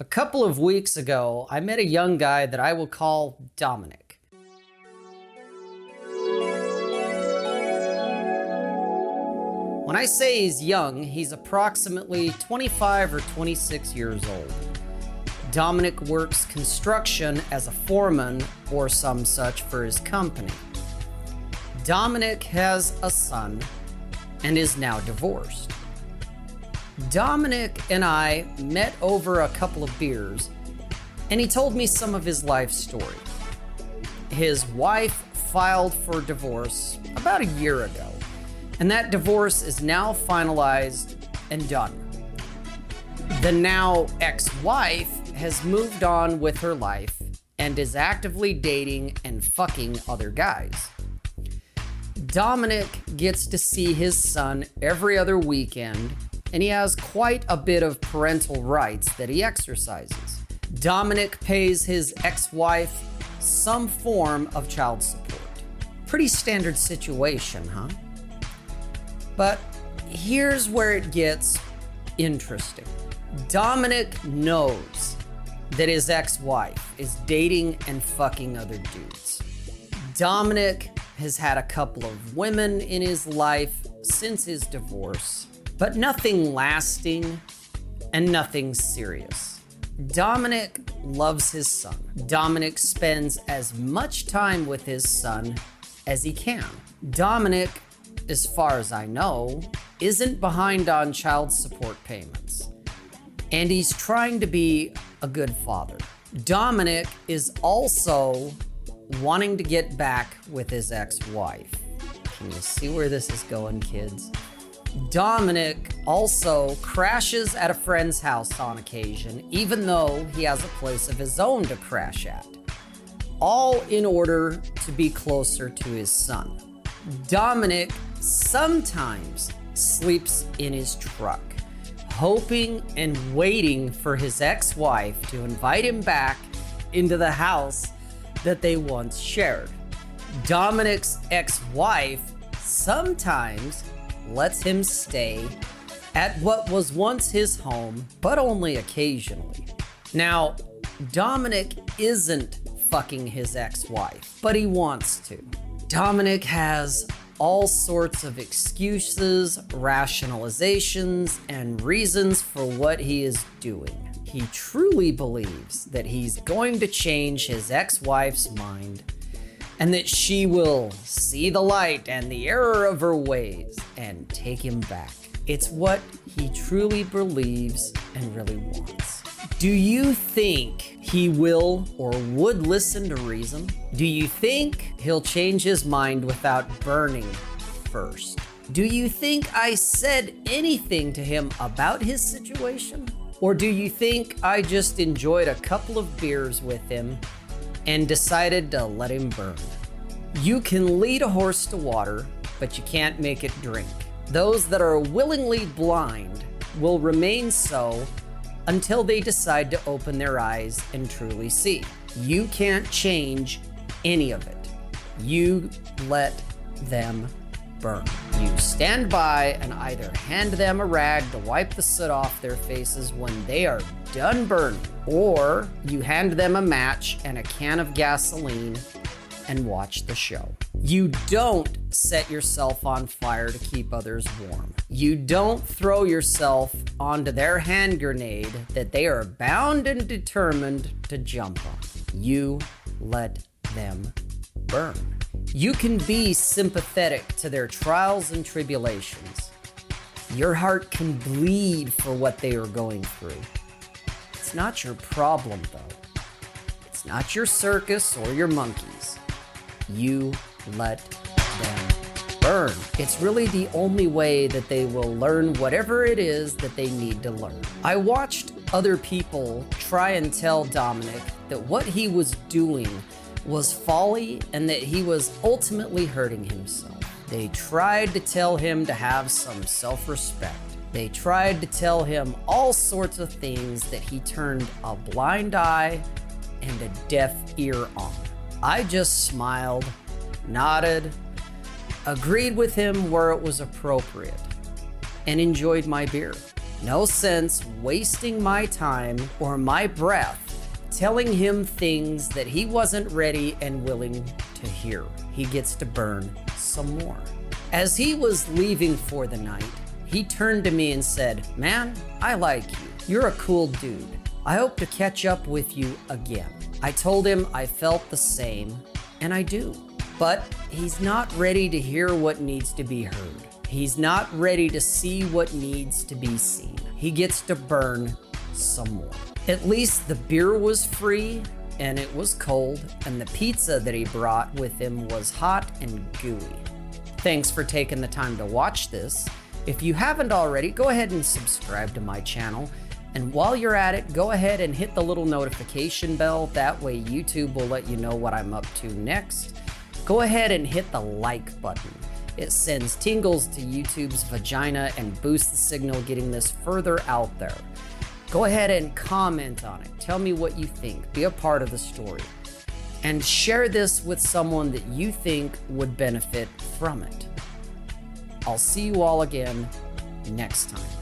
A couple of weeks ago, I met a young guy that I will call Dominic. When I say he's young, he's approximately 25 or 26 years old. Dominic works construction as a foreman or some such for his company. Dominic has a son and is now divorced. Dominic and I met over a couple of beers, and he told me some of his life story. His wife filed for divorce about a year ago, and that divorce is now finalized and done. The now ex wife has moved on with her life and is actively dating and fucking other guys. Dominic gets to see his son every other weekend, and he has quite a bit of parental rights that he exercises. Dominic pays his ex wife some form of child support. Pretty standard situation, huh? But here's where it gets interesting. Dominic knows that his ex wife is dating and fucking other dudes. Dominic has had a couple of women in his life since his divorce, but nothing lasting and nothing serious. Dominic loves his son. Dominic spends as much time with his son as he can. Dominic, as far as I know, isn't behind on child support payments. And he's trying to be a good father. Dominic is also wanting to get back with his ex wife. Can you see where this is going, kids? Dominic also crashes at a friend's house on occasion, even though he has a place of his own to crash at. All in order to be closer to his son. Dominic sometimes sleeps in his truck, hoping and waiting for his ex wife to invite him back into the house that they once shared. Dominic's ex wife sometimes lets him stay at what was once his home, but only occasionally. Now, Dominic isn't fucking his ex wife, but he wants to. Dominic has all sorts of excuses, rationalizations, and reasons for what he is doing. He truly believes that he's going to change his ex wife's mind and that she will see the light and the error of her ways and take him back. It's what he truly believes and really wants. Do you think he will or would listen to reason? Do you think he'll change his mind without burning first? Do you think I said anything to him about his situation? Or do you think I just enjoyed a couple of beers with him and decided to let him burn? You can lead a horse to water, but you can't make it drink. Those that are willingly blind will remain so until they decide to open their eyes and truly see. You can't change any of it. You let them burn. You stand by and either hand them a rag to wipe the soot off their faces when they are done burning, or you hand them a match and a can of gasoline and watch the show. You don't set yourself on fire to keep others warm. You don't throw yourself onto their hand grenade that they are bound and determined to jump on. You let them burn. You can be sympathetic to their trials and tribulations. Your heart can bleed for what they are going through. It's not your problem, though. It's not your circus or your monkeys. You let them burn. It's really the only way that they will learn whatever it is that they need to learn. I watched other people try and tell Dominic that what he was doing was folly and that he was ultimately hurting himself. They tried to tell him to have some self respect. They tried to tell him all sorts of things that he turned a blind eye and a deaf ear on. I just smiled, nodded, agreed with him where it was appropriate, and enjoyed my beer. no sense wasting my time or my breath telling him things that he wasn't ready and willing to hear. He gets to burn some more. As he was leaving for the night, he turned to me and said, Man, I like you. You're a cool dude. I hope to catch up with you again. I told him I felt the same, and I do. But he's not ready to hear what needs to be heard. He's not ready to see what needs to be seen. He gets to burn some more. At least the beer was free and it was cold, and the pizza that he brought with him was hot and gooey. Thanks for taking the time to watch this. If you haven't already, go ahead and subscribe to my channel. And while you're at it, go ahead and hit the little notification bell. That way, YouTube will let you know what I'm up to next. Go ahead and hit the like button. It sends tingles to YouTube's vagina and boosts the signal, getting this further out there. Go ahead and comment on it. Tell me what you think. Be a part of the story. And share this with someone that you think would benefit from it. I'll see you all again next time.